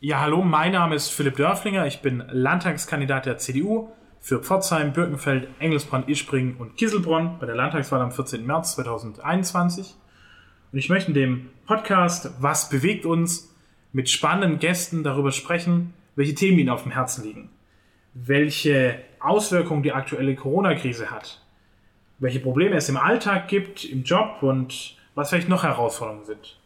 Ja, hallo, mein Name ist Philipp Dörflinger. Ich bin Landtagskandidat der CDU für Pforzheim, Birkenfeld, Engelsbrand, Ispringen und Kieselbronn bei der Landtagswahl am 14. März 2021. Und ich möchte in dem Podcast Was bewegt uns mit spannenden Gästen darüber sprechen, welche Themen ihnen auf dem Herzen liegen, welche Auswirkungen die aktuelle Corona-Krise hat, welche Probleme es im Alltag gibt, im Job und was vielleicht noch Herausforderungen sind.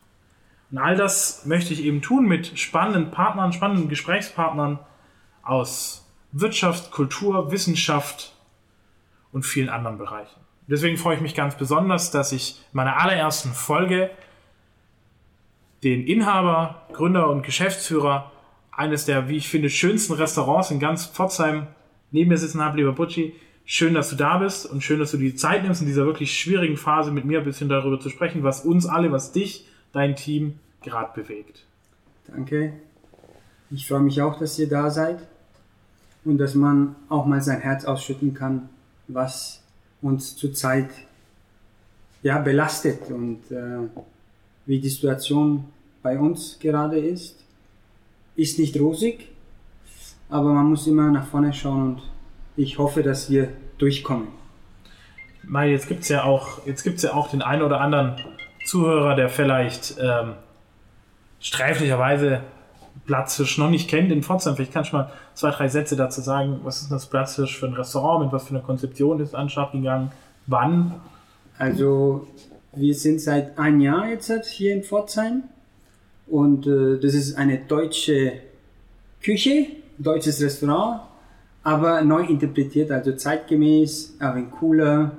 Und all das möchte ich eben tun mit spannenden Partnern, spannenden Gesprächspartnern aus Wirtschaft, Kultur, Wissenschaft und vielen anderen Bereichen. Deswegen freue ich mich ganz besonders, dass ich in meiner allerersten Folge den Inhaber, Gründer und Geschäftsführer eines der, wie ich finde, schönsten Restaurants in ganz Pforzheim neben mir sitzen habe, lieber Butchi. Schön, dass du da bist und schön, dass du die Zeit nimmst, in dieser wirklich schwierigen Phase mit mir ein bisschen darüber zu sprechen, was uns alle, was dich, dein Team gerade bewegt. Danke. Ich freue mich auch, dass ihr da seid und dass man auch mal sein Herz ausschütten kann, was uns zurzeit ja, belastet und äh, wie die Situation bei uns gerade ist. Ist nicht rosig, aber man muss immer nach vorne schauen und ich hoffe, dass wir durchkommen. Mai, jetzt gibt es ja, auch, ja auch den einen oder anderen Zuhörer, der vielleicht ähm, sträflicherweise Platzfisch noch nicht kennt in Pforzheim. Vielleicht kannst du mal zwei, drei Sätze dazu sagen. Was ist das Platzfisch für ein Restaurant? Mit was für einer Konzeption ist Anschaft gegangen? Wann? Also, wir sind seit einem Jahr jetzt hier in Pforzheim. Und äh, das ist eine deutsche Küche, deutsches Restaurant, aber neu interpretiert, also zeitgemäß, aber cooler,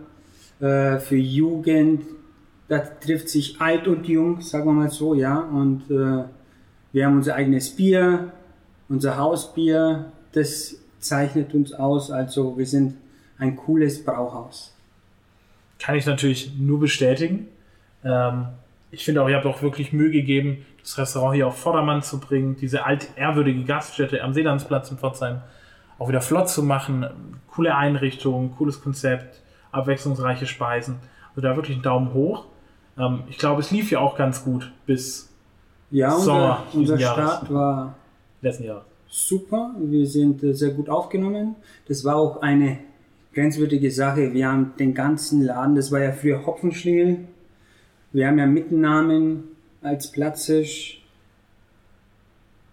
äh, für Jugend, da trifft sich alt und jung, sagen wir mal so, ja. Und äh, wir haben unser eigenes Bier, unser Hausbier, das zeichnet uns aus. Also wir sind ein cooles Brauhaus. Kann ich natürlich nur bestätigen. Ähm, ich finde auch, ihr habt auch wirklich Mühe gegeben, das Restaurant hier auf Vordermann zu bringen, diese alte, ehrwürdige Gaststätte am Seelandsplatz in Pforzheim auch wieder flott zu machen. Coole Einrichtung, cooles Konzept, abwechslungsreiche Speisen. Also da wirklich einen Daumen hoch. Ähm, ich glaube, es lief ja auch ganz gut bis ja, Sommer. Unser, unser Start war letzten Jahr. super. Wir sind äh, sehr gut aufgenommen. Das war auch eine grenzwürdige Sache. Wir haben den ganzen Laden, das war ja früher Hopfenschlingel. Wir haben ja Mittennamen als Platzhisch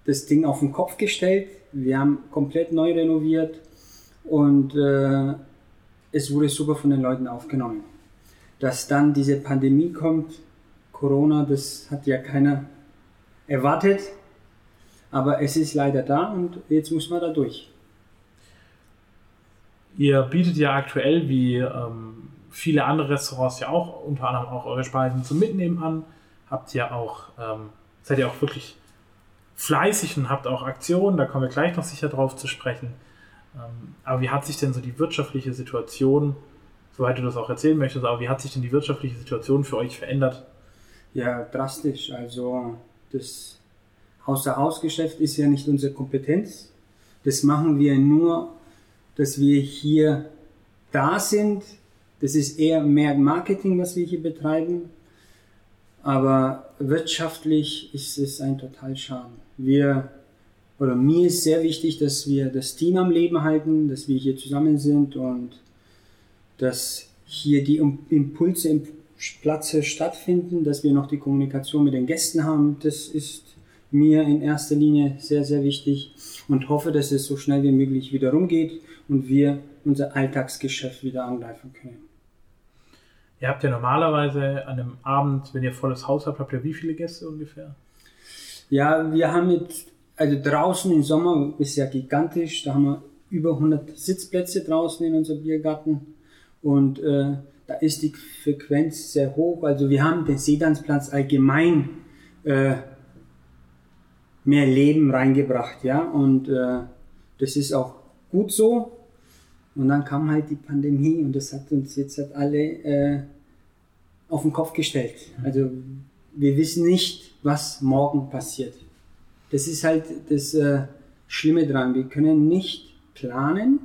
das Ding auf den Kopf gestellt. Wir haben komplett neu renoviert und äh, es wurde super von den Leuten aufgenommen dass dann diese Pandemie kommt, Corona, das hat ja keiner erwartet, aber es ist leider da und jetzt muss man da durch. Ihr bietet ja aktuell, wie ähm, viele andere Restaurants ja auch, unter anderem auch eure Speisen zum Mitnehmen an. Habt ja auch, ähm, seid ihr auch wirklich fleißig und habt auch Aktionen, da kommen wir gleich noch sicher drauf zu sprechen. Ähm, aber wie hat sich denn so die wirtschaftliche Situation soweit du das auch erzählen möchtest, aber wie hat sich denn die wirtschaftliche Situation für euch verändert? Ja, drastisch. Also das Außer-Haus-Geschäft ist ja nicht unsere Kompetenz. Das machen wir nur, dass wir hier da sind. Das ist eher mehr Marketing, was wir hier betreiben. Aber wirtschaftlich ist es ein Totalschaden. Wir, oder mir ist sehr wichtig, dass wir das Team am Leben halten, dass wir hier zusammen sind und dass hier die Impulse im Platze stattfinden, dass wir noch die Kommunikation mit den Gästen haben. Das ist mir in erster Linie sehr, sehr wichtig und hoffe, dass es so schnell wie möglich wieder rumgeht und wir unser Alltagsgeschäft wieder angreifen können. Ihr habt ja normalerweise an einem Abend, wenn ihr volles Haus habt, habt ihr wie viele Gäste ungefähr? Ja, wir haben mit, also draußen im Sommer ist ja gigantisch, da haben wir über 100 Sitzplätze draußen in unserem Biergarten und äh, da ist die Frequenz sehr hoch. Also wir haben den Sedansplatz allgemein äh, mehr Leben reingebracht, ja. Und äh, das ist auch gut so. Und dann kam halt die Pandemie und das hat uns jetzt halt alle äh, auf den Kopf gestellt. Also wir wissen nicht, was morgen passiert. Das ist halt das äh, Schlimme dran. Wir können nicht planen,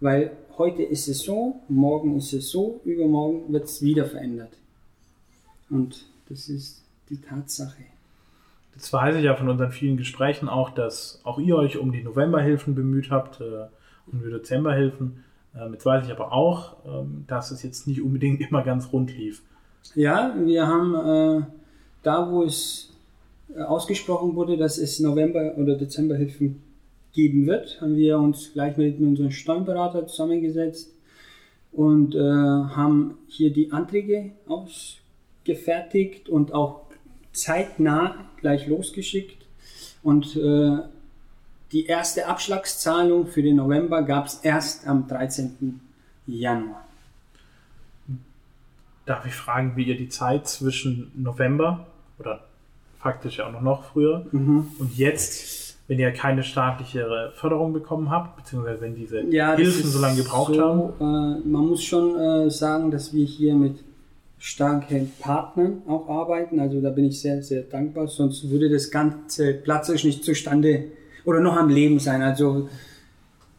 weil heute ist es so, morgen ist es so, übermorgen wird es wieder verändert. Und das ist die Tatsache. Das weiß ich ja von unseren vielen Gesprächen auch, dass auch ihr euch um die Novemberhilfen bemüht habt äh, und die Dezemberhilfen. Ähm, jetzt weiß ich aber auch, ähm, dass es jetzt nicht unbedingt immer ganz rund lief. Ja, wir haben äh, da, wo es äh, ausgesprochen wurde, dass es November- oder Dezemberhilfen geben wird, haben wir uns gleich mit unserem Steuerberater zusammengesetzt und äh, haben hier die Anträge ausgefertigt und auch zeitnah gleich losgeschickt. Und äh, die erste Abschlagszahlung für den November gab es erst am 13. Januar. Darf ich fragen, wie ihr die Zeit zwischen November oder faktisch ja auch noch früher mhm. und jetzt, wenn ihr keine staatliche Förderung bekommen habt, beziehungsweise wenn diese ja, Hilfen so lange gebraucht so, haben? Äh, man muss schon äh, sagen, dass wir hier mit starken Partnern auch arbeiten. Also da bin ich sehr, sehr dankbar. Sonst würde das Ganze platzig nicht zustande oder noch am Leben sein. Also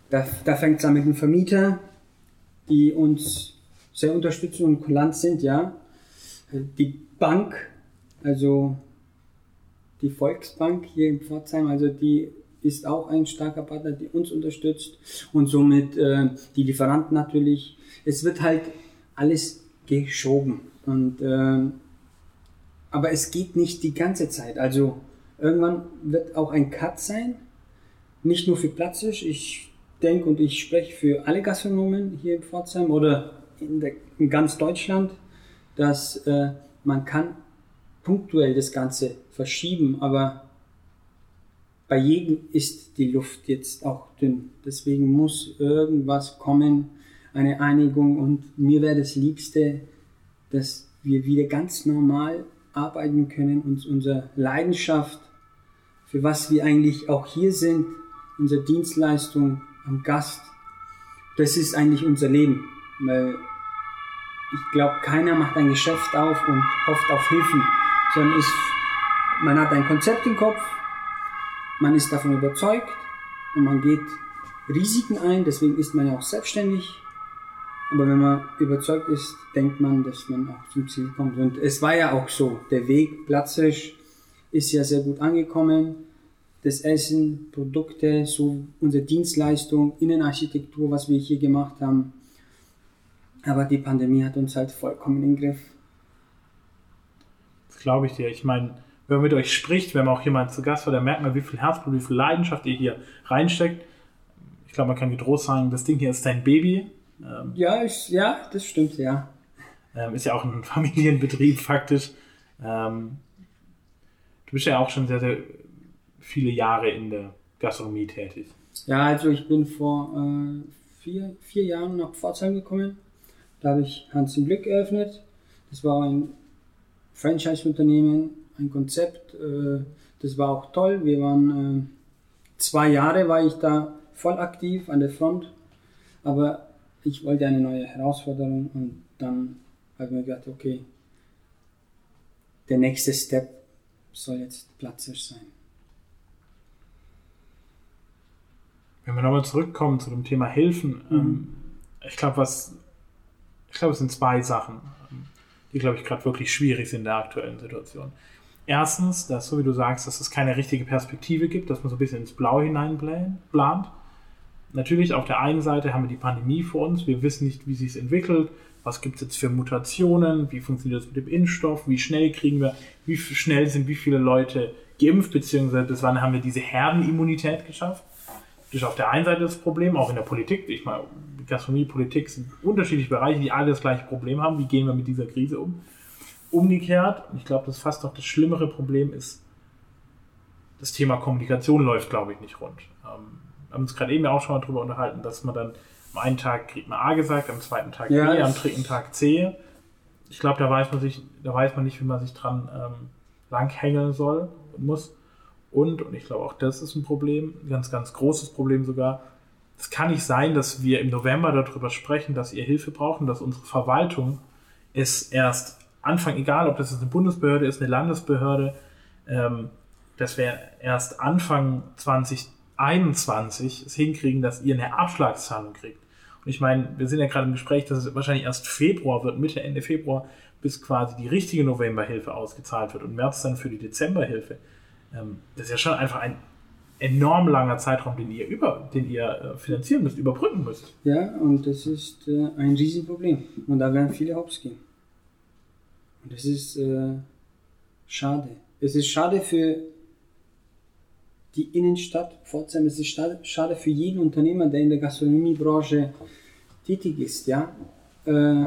da, da fängt es an mit dem Vermieter, die uns sehr unterstützen und kulant sind, ja. Die Bank, also die Volksbank hier in Pforzheim, also die ist auch ein starker Partner, die uns unterstützt und somit äh, die Lieferanten natürlich. Es wird halt alles geschoben und äh, aber es geht nicht die ganze Zeit. Also irgendwann wird auch ein Cut sein, nicht nur für Platzig. Ich denke und ich spreche für alle Gastronomen hier in Pforzheim oder in, der, in ganz Deutschland, dass äh, man kann punktuell das Ganze verschieben, aber bei jedem ist die Luft jetzt auch dünn. Deswegen muss irgendwas kommen, eine Einigung und mir wäre das Liebste, dass wir wieder ganz normal arbeiten können und unsere Leidenschaft, für was wir eigentlich auch hier sind, unsere Dienstleistung am Gast, das ist eigentlich unser Leben. Weil ich glaube, keiner macht ein Geschäft auf und hofft auf Hilfen, sondern ist, man hat ein Konzept im Kopf, man ist davon überzeugt und man geht Risiken ein, deswegen ist man ja auch selbstständig. Aber wenn man überzeugt ist, denkt man, dass man auch zum Ziel kommt. Und es war ja auch so. Der Weg Platzisch ist ja sehr gut angekommen. Das Essen, Produkte, so unsere Dienstleistung, Innenarchitektur, was wir hier gemacht haben, aber die Pandemie hat uns halt vollkommen in den Griff. Das glaube ich dir. Ich meine, wenn man mit euch spricht, wenn man auch jemand zu Gast war, dann merkt man, wie viel Herzblut, wie viel Leidenschaft ihr hier reinsteckt. Ich glaube, man kann getrost sagen, das Ding hier ist dein Baby. Ähm, ja, ich, ja, das stimmt, ja. Ähm, ist ja auch ein Familienbetrieb faktisch. Ähm, du bist ja auch schon sehr, sehr viele Jahre in der Gastronomie tätig. Ja, also ich bin vor äh, vier, vier Jahren nach Pforzheim gekommen da habe ich Hans im Glück eröffnet. Das war ein Franchise-Unternehmen, ein Konzept. Äh, das war auch toll. Wir waren äh, zwei Jahre war ich da voll aktiv an der Front. Aber ich wollte eine neue Herausforderung und dann habe ich mir gedacht, okay, der nächste Step soll jetzt Platzig sein. Wenn wir nochmal zurückkommen zu dem Thema Hilfen, mhm. ähm, ich glaube, was ich glaube, es sind zwei Sachen, die, glaube ich, gerade wirklich schwierig sind in der aktuellen Situation. Erstens, dass, so wie du sagst, dass es keine richtige Perspektive gibt, dass man so ein bisschen ins Blaue hineinplant. Natürlich, auf der einen Seite haben wir die Pandemie vor uns. Wir wissen nicht, wie sie es entwickelt. Was gibt es jetzt für Mutationen? Wie funktioniert das mit dem Impfstoff? Wie schnell kriegen wir, wie schnell sind wie viele Leute geimpft? Beziehungsweise bis wann haben wir diese Herdenimmunität geschafft? Das ist auf der einen Seite das Problem, auch in der Politik. Ich meine, Gastronomie, Politik sind unterschiedliche Bereiche, die alle das gleiche Problem haben. Wie gehen wir mit dieser Krise um? Umgekehrt, ich glaube, das fast noch das schlimmere Problem ist, das Thema Kommunikation läuft, glaube ich, nicht rund. Ähm, wir haben uns gerade eben auch schon mal darüber unterhalten, dass man dann am einen Tag kriegt man A gesagt, am zweiten Tag ja, B, am dritten Tag C. Ich glaube, da weiß man sich, da weiß man nicht, wie man sich dran ähm, langhängeln soll und muss. Und, und ich glaube auch das ist ein Problem, ein ganz, ganz großes Problem sogar, es kann nicht sein, dass wir im November darüber sprechen, dass ihr Hilfe brauchen, dass unsere Verwaltung es erst Anfang, egal ob das jetzt eine Bundesbehörde ist, eine Landesbehörde, ähm, dass wir erst Anfang 2021 es hinkriegen, dass ihr eine Abschlagszahlung kriegt. Und ich meine, wir sind ja gerade im Gespräch, dass es wahrscheinlich erst Februar wird, Mitte, Ende Februar, bis quasi die richtige Novemberhilfe ausgezahlt wird und März dann für die Dezemberhilfe. ähm, das ist ja schon einfach ein enorm langer Zeitraum, den ihr über, den ihr äh, finanzieren müsst, überbrücken müsst. Ja, und das ist äh, ein Riesenproblem. Und da werden viele hops gehen. Und das ist äh, schade. Es ist schade für die Innenstadt Pforzheim. Es ist schade, für jeden Unternehmer, der in der Gastronomiebranche tätig ist. Ja? Äh,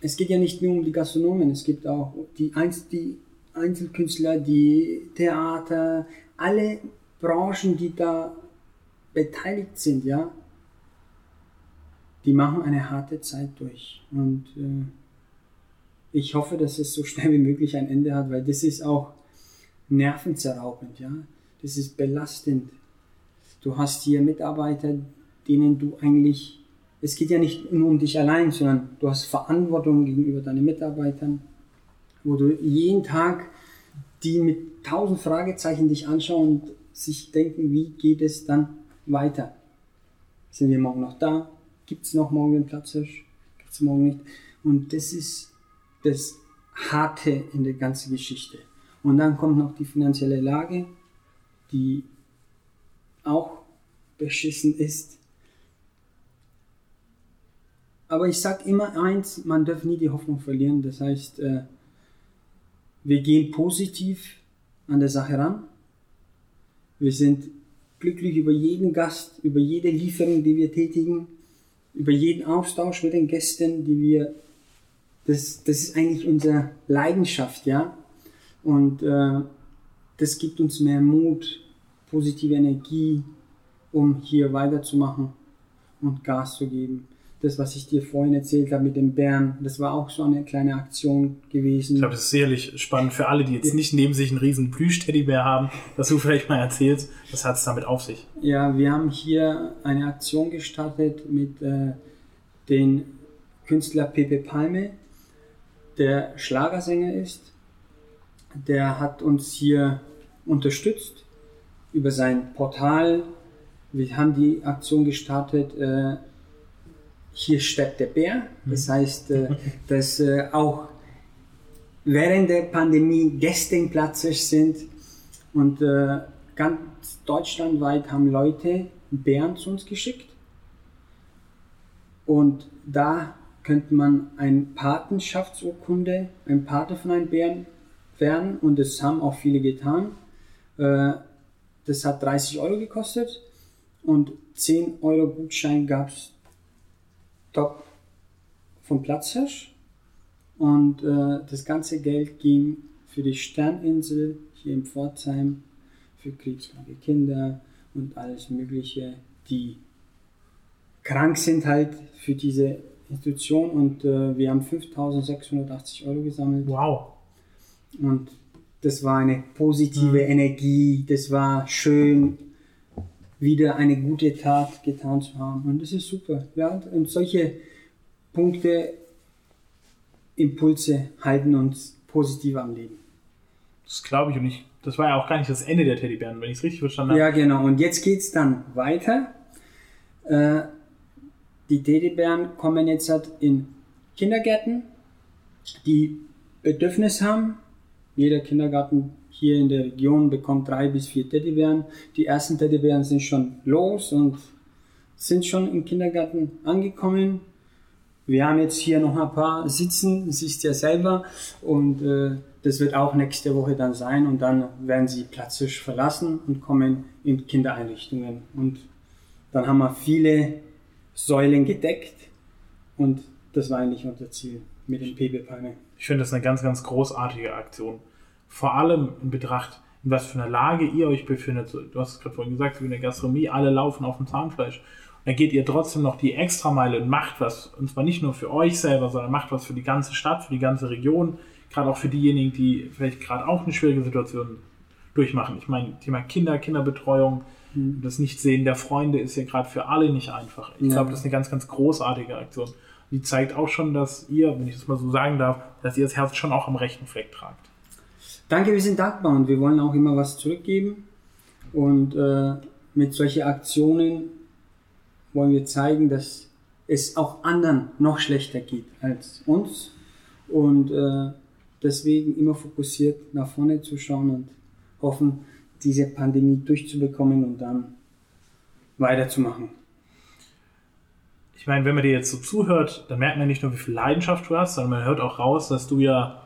es geht ja nicht nur um die Gastronomen, es gibt auch die, Einz die Einzelkünstler, die Theater, alle Branchen, die da beteiligt sind, ja, die machen eine harte Zeit durch. Und äh, ich hoffe, dass es so schnell wie möglich ein Ende hat, weil das ist auch nervenzerraubend, ja. Das ist belastend. Du hast hier Mitarbeiter, denen du eigentlich, es geht ja nicht nur um dich allein, sondern du hast Verantwortung gegenüber deinen Mitarbeitern, wo du jeden Tag die mit tausend Fragezeichen dich anschauen und sich denken, wie geht es dann weiter? Sind wir morgen noch da? Gibt es noch morgen den Platzhirsch? Gibt es morgen nicht? Und das ist das Harte in der ganzen Geschichte. Und dann kommt noch die finanzielle Lage, die auch beschissen ist. Aber ich sage immer eins, man darf nie die Hoffnung verlieren. Das heißt, äh, wir gehen positiv an der Sache ran. Wir sind glücklich über jeden Gast, über jede Lieferung, die wir tätigen, über jeden Austausch mit den Gästen, die wir, das, das ist eigentlich unsere Leidenschaft, ja. Und äh, das gibt uns mehr Mut, positive Energie, um hier weiterzumachen und Gas zu geben das, was ich dir vorhin erzählt habe mit dem Bären, das war auch so eine kleine Aktion gewesen. Ich glaube, das ist sicherlich spannend für alle, die jetzt nicht neben sich einen riesen Plüsch-Teddybär haben, dass du vielleicht mal erzählst, was hat es damit auf sich? Ja, wir haben hier eine Aktion gestartet mit äh, dem Künstler Pepe Palme, der Schlagersänger ist. Der hat uns hier unterstützt über sein Portal. Wir haben die Aktion gestartet, äh, hier steppt der Bär. Das mhm. heißt, äh, dass äh, auch während der Pandemie Gäste im Platzhirsch sind und äh, ganz deutschlandweit haben Leute Bären zu uns geschickt. Und da könnte man eine Patenschaftsurkunde, ein Pate von einem Bären werden und das haben auch viele getan. Das hat 30 Euro gekostet und 10 Euro Gutschein gab es top vom Platzhirsch und äh, das ganze Geld ging für die Sterninsel hier in Pforzheim, für kriegskranke Kinder und alles Mögliche, die krank sind halt für diese Institution und äh, wir haben 5680 Euro gesammelt. Wow. Und das war eine positive mhm. Energie, das war schön, wieder eine gute Tat getan zu haben. Und das ist super. Ja, und solche Punkte, Impulse halten uns positiv am Leben. Das glaube ich und ich. Das war ja auch gar nicht das Ende der Teddybären, wenn ich es richtig verstanden habe. Ja, genau. Und jetzt geht es dann weiter. Äh, die Teddybären kommen jetzt halt in Kindergärten, die Bedürfnis haben. Jeder Kindergarten hier in der Region bekommt drei bis vier Teddybären. Die ersten Teddybären sind schon los und sind schon im Kindergarten angekommen. Wir haben jetzt hier noch ein paar sitzen, siehst ja selber, und äh, das wird auch nächste Woche dann sein und dann werden sie Platztisch verlassen und kommen in Kindereinrichtungen. Und dann haben wir viele Säulen gedeckt und das war eigentlich unser Ziel mit den PB-Palme. Ich finde das eine ganz, ganz großartige Aktion vor allem in Betracht, in was für einer Lage ihr euch befindet. Du hast es gerade vorhin gesagt, wie in der Gastronomie, alle laufen auf dem Zahnfleisch. Dann geht ihr trotzdem noch die Extrameile und macht was. Und zwar nicht nur für euch selber, sondern macht was für die ganze Stadt, für die ganze Region. Gerade auch für diejenigen, die vielleicht gerade auch eine schwierige Situation durchmachen. Ich meine, Thema Kinder, Kinderbetreuung, mhm. das Nichtsehen der Freunde ist ja gerade für alle nicht einfach. Ich ja. glaube, das ist eine ganz, ganz großartige Aktion. Die zeigt auch schon, dass ihr, wenn ich das mal so sagen darf, dass ihr das Herz schon auch am rechten Fleck tragt. Danke, wir sind dankbar und wir wollen auch immer was zurückgeben. Und äh, mit solchen Aktionen wollen wir zeigen, dass es auch anderen noch schlechter geht als uns. Und äh, deswegen immer fokussiert nach vorne zu schauen und hoffen, diese Pandemie durchzubekommen und dann weiterzumachen. Ich meine, wenn man dir jetzt so zuhört, dann merkt man nicht nur, wie viel Leidenschaft du hast, sondern man hört auch raus, dass du ja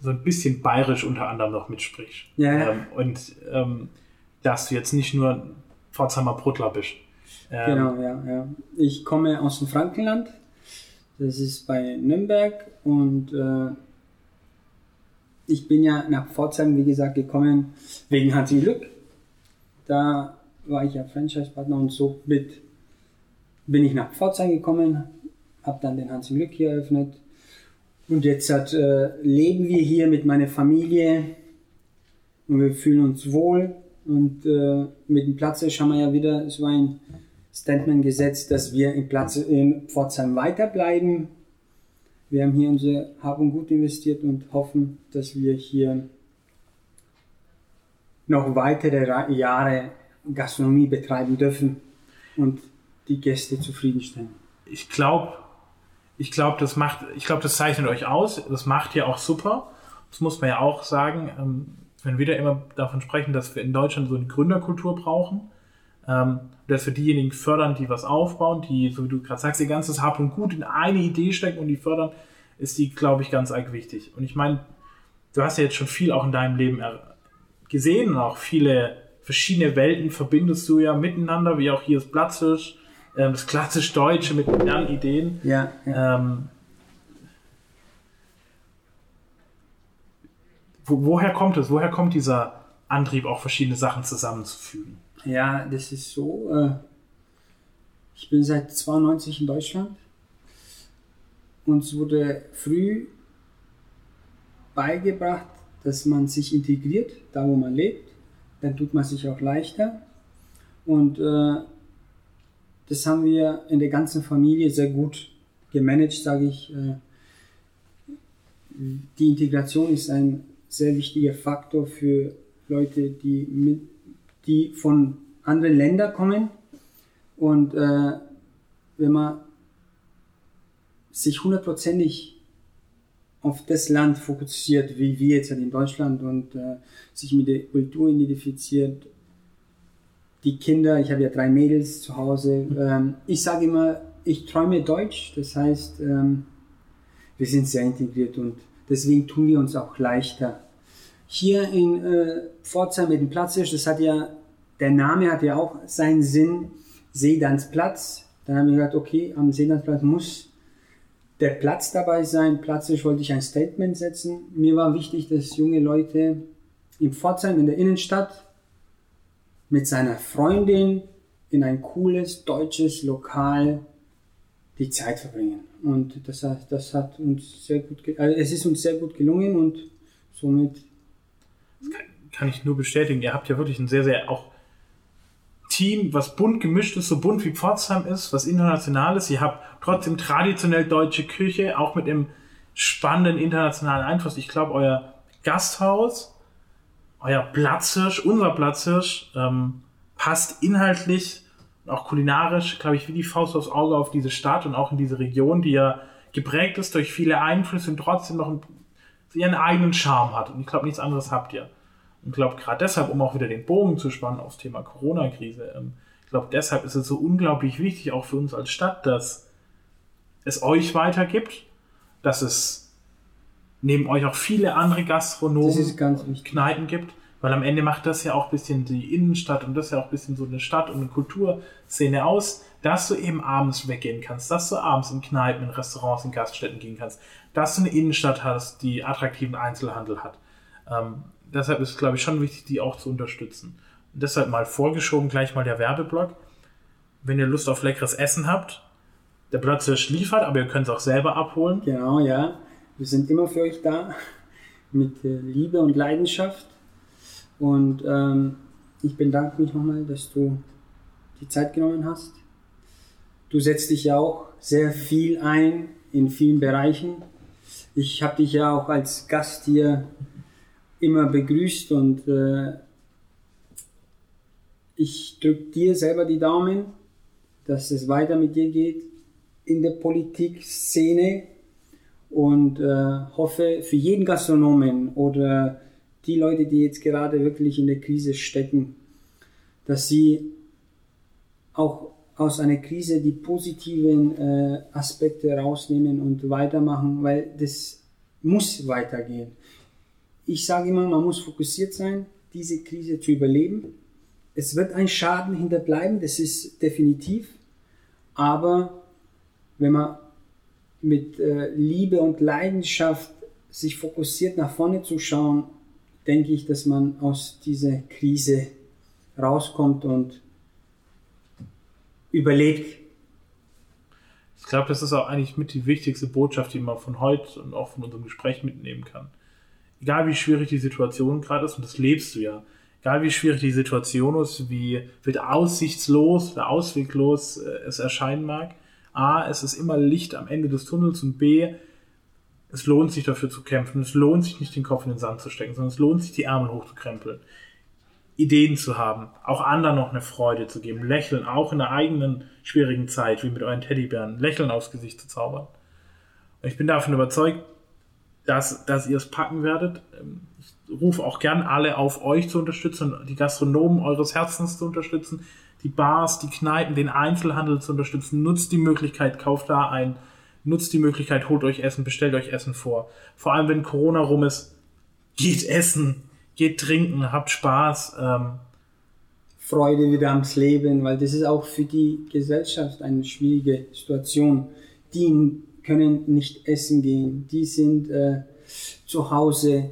so ein bisschen bayerisch unter anderem noch mitsprichst. Ja, ja. Ähm, und ähm, dass du jetzt nicht nur Pforzheimer Bruttler bist. Ähm, Genau, ja, ja. Ich komme aus dem Frankenland. Das ist bei Nürnberg und äh, ich bin ja nach Pforzheim, wie gesagt, gekommen wegen Hans im Glück. Da war ich ja Franchise-Partner und so mit bin ich nach Pforzheim gekommen, habe dann den Hans im Glück hier eröffnet und jetzt hat, äh, leben wir hier mit meiner Familie und wir fühlen uns wohl und äh, mit dem Platz haben wir ja wieder so ein Statement gesetzt, dass wir im Platz in Pforzheim weiterbleiben. Wir haben hier unser Hab Gut investiert und hoffen, dass wir hier noch weitere Jahre Gastronomie betreiben dürfen und die Gäste zufriedenstellen. ich glaube, ich glaube, das macht, ich glaube, das zeichnet euch aus. Das macht ihr auch super. Das muss man ja auch sagen. Ähm, wenn wir da immer davon sprechen, dass wir in Deutschland so eine Gründerkultur brauchen, ähm, dass wir diejenigen fördern, die was aufbauen, die, so wie du gerade sagst, ihr ganzes Hab und Gut in eine Idee stecken und die fördern, ist die, glaube ich, ganz arg wichtig. Und ich meine, du hast ja jetzt schon viel auch in deinem Leben gesehen und auch viele verschiedene Welten verbindest du ja miteinander, wie auch hier das Platzhirsch, ähm, das klassisch Deutsche mit modernen Ideen. Ja, ja. Ähm, wo, woher kommt es? Woher kommt dieser Antrieb, auch verschiedene Sachen zusammenzufügen? Ja, das ist so. Äh, ich bin seit 92 in Deutschland. Uns wurde früh beigebracht, dass man sich integriert, da wo man lebt. Dann tut man sich auch leichter. Und äh, das haben wir in der ganzen Familie sehr gut gemanagt, sage ich. Äh, die Integration ist ein sehr wichtiger Faktor für Leute, die, mit, die von anderen Ländern kommen. Und äh, wenn man sich hundertprozentig auf das Land fokussiert, wie wir jetzt halt in Deutschland und äh, sich mit der Kultur identifiziert, die Kinder, ich habe ja drei Mädels zu Hause, ähm, ich sage immer, ich träume Deutsch, das heißt, ähm, wir sind sehr integriert und deswegen tun wir uns auch leichter. Hier in äh, Pforzheim mit dem Platzhirsch, das hat ja, der Name hat ja auch seinen Sinn, Seedansplatz. Dann haben wir gesagt, okay, am Seedansplatz muss der Platz dabei sein. Platzhirsch wollte ich ein Statement setzen. Mir war wichtig, dass junge Leute in Pforzheim in der Innenstadt mit seiner Freundin in ein cooles deutsches Lokal die Zeit verbringen. Und das das hat uns sehr gut, also es ist uns sehr gut gelungen und somit Kann ich nur bestätigen. Ihr habt ja wirklich ein sehr, sehr auch Team, was bunt gemischt ist, so bunt wie Pforzheim ist, was international ist. Ihr habt trotzdem traditionell deutsche Küche, auch mit einem spannenden internationalen Einfluss. Ich glaube, euer Gasthaus, euer Platzhirsch, unser Platzhirsch, ähm, passt inhaltlich und auch kulinarisch, glaube ich, wie die Faust aufs Auge auf diese Stadt und auch in diese Region, die ja geprägt ist durch viele Einflüsse und trotzdem noch einen, ihren eigenen Charme hat. Und ich glaube, nichts anderes habt ihr. Und ich glaube, gerade deshalb, um auch wieder den Bogen zu spannen aufs Thema Corona-Krise, ähm, ich glaube, deshalb ist es so unglaublich wichtig, auch für uns als Stadt, dass es euch weitergibt, dass es neben euch auch viele andere Gastronomen wichtig. Kneipen gibt, weil am Ende macht das ja auch ein bisschen die Innenstadt und das ja auch ein bisschen so eine Stadt und eine Kulturszene aus, dass du eben abends weggehen kannst, dass du abends in Kneipen, in Restaurants, in Gaststätten gehen kannst, dass du eine Innenstadt hast, die attraktiven Einzelhandel hat. Ähm, deshalb ist, glaube ich, schon wichtig, die auch zu unterstützen. Und deshalb mal vorgeschoben gleich mal der Werbeblock. Wenn ihr Lust auf leckeres Essen habt, der Platzhirsch liefert, aber ihr könnt es auch selber abholen. Genau, ja. Wir sind immer für euch da mit äh, Liebe und Leidenschaft. Und ähm, ich bedanke mich nochmal, dass du die Zeit genommen hast. Du setzt dich ja auch sehr viel ein in vielen Bereichen. Ich habe dich ja auch als Gast hier immer begrüßt und äh, ich drücke dir selber die Daumen, dass es weiter mit dir geht in der Politikszene und äh, hoffe für jeden Gastronomen oder die Leute, die jetzt gerade wirklich in der Krise stecken, dass sie auch aus einer Krise die positiven äh, Aspekte rausnehmen und weitermachen, weil das muss weitergehen. Ich sage immer, man muss fokussiert sein, diese Krise zu überleben. Es wird ein Schaden hinterbleiben, das ist definitiv. Aber wenn man mit äh, Liebe und Leidenschaft sich fokussiert nach vorne zu schauen, denke ich, dass man aus dieser Krise rauskommt und überlebt. Ich glaube, das ist auch eigentlich mit die wichtigste Botschaft, die man von heute und auch von unserem Gespräch mitnehmen kann. Egal wie schwierig die Situation gerade ist, und das lebst du ja, egal wie schwierig die Situation ist, wie, wie aussichtslos, wie ausweglos äh, es erscheinen mag, A, es ist immer Licht am Ende des Tunnels und B, es lohnt sich dafür zu kämpfen. Es lohnt sich nicht den Kopf in den Sand zu stecken, sondern es lohnt sich die Ärmel hochzukrempeln. Ideen zu haben, auch anderen noch eine Freude zu geben, lächeln, auch in der eigenen schwierigen Zeit, wie mit euren Teddybären, lächeln aufs Gesicht zu zaubern. Und ich bin davon überzeugt, dass, dass ihr es packen werdet. Ich rufe auch gern alle auf, euch zu unterstützen, die Gastronomen eures Herzens zu unterstützen, die Bars, die Kneipen, den Einzelhandel zu unterstützen. Nutzt die Möglichkeit, kauft da ein, nutzt die Möglichkeit, holt euch Essen, bestellt euch Essen vor. Vor allem, wenn Corona rum ist, geht essen, geht trinken, habt Spaß. Ähm. Freude wieder ans Leben, weil das ist auch für die Gesellschaft eine schwierige Situation. Die können nicht essen gehen, die sind äh, zu Hause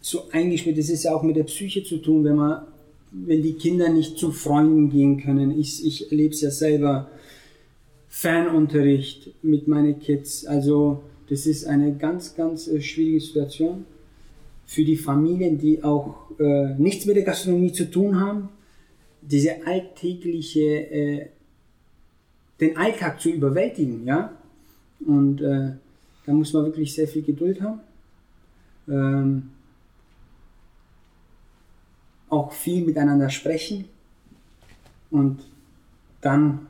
so eingeschmiert. Das ist ja auch mit der Psyche zu tun, wenn man, wenn die Kinder nicht zu Freunden gehen können. Ich, ich erlebe es ja selber Fernunterricht mit meinen Kids. Also das ist eine ganz, ganz äh, schwierige Situation für die Familien, die auch äh, nichts mit der Gastronomie zu tun haben. Diese alltägliche, äh, den Alltag zu überwältigen, ja. Und äh, da muss man wirklich sehr viel Geduld haben. Ähm, auch viel miteinander sprechen und dann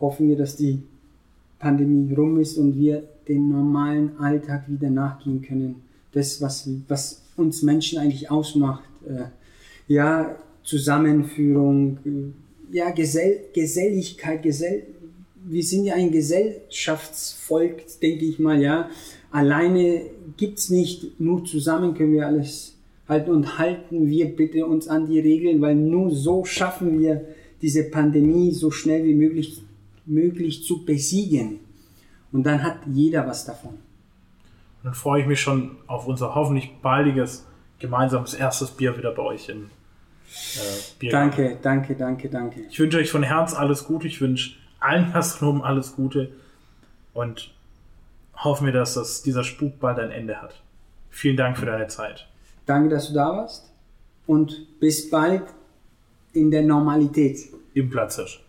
hoffen wir, dass die Pandemie rum ist und wir den normalen Alltag wieder nachgehen können. Das, was, was uns Menschen eigentlich ausmacht. Äh, ja, Zusammenführung, äh, ja, Gesell Geselligkeit, Gesell wir sind ja ein Gesellschaftsvolk, denke ich mal, ja. Alleine gibt es nicht, nur zusammen können wir alles halten und halten wir bitte uns an die Regeln, weil nur so schaffen wir diese Pandemie so schnell wie möglich möglich zu besiegen. Und dann hat jeder was davon. dann freue ich mich schon auf unser hoffentlich baldiges gemeinsames erstes Bier wieder bei euch in äh, Danke, danke, danke, danke. Ich wünsche euch von Herz alles Gute. Ich wünsche allen Gastronomen alles Gute und hoffen wir, dass das, dieser Spuk bald ein Ende hat. Vielen Dank für deine Zeit. Danke, dass du da warst und bis bald in der Normalität. Im Platzhirsch.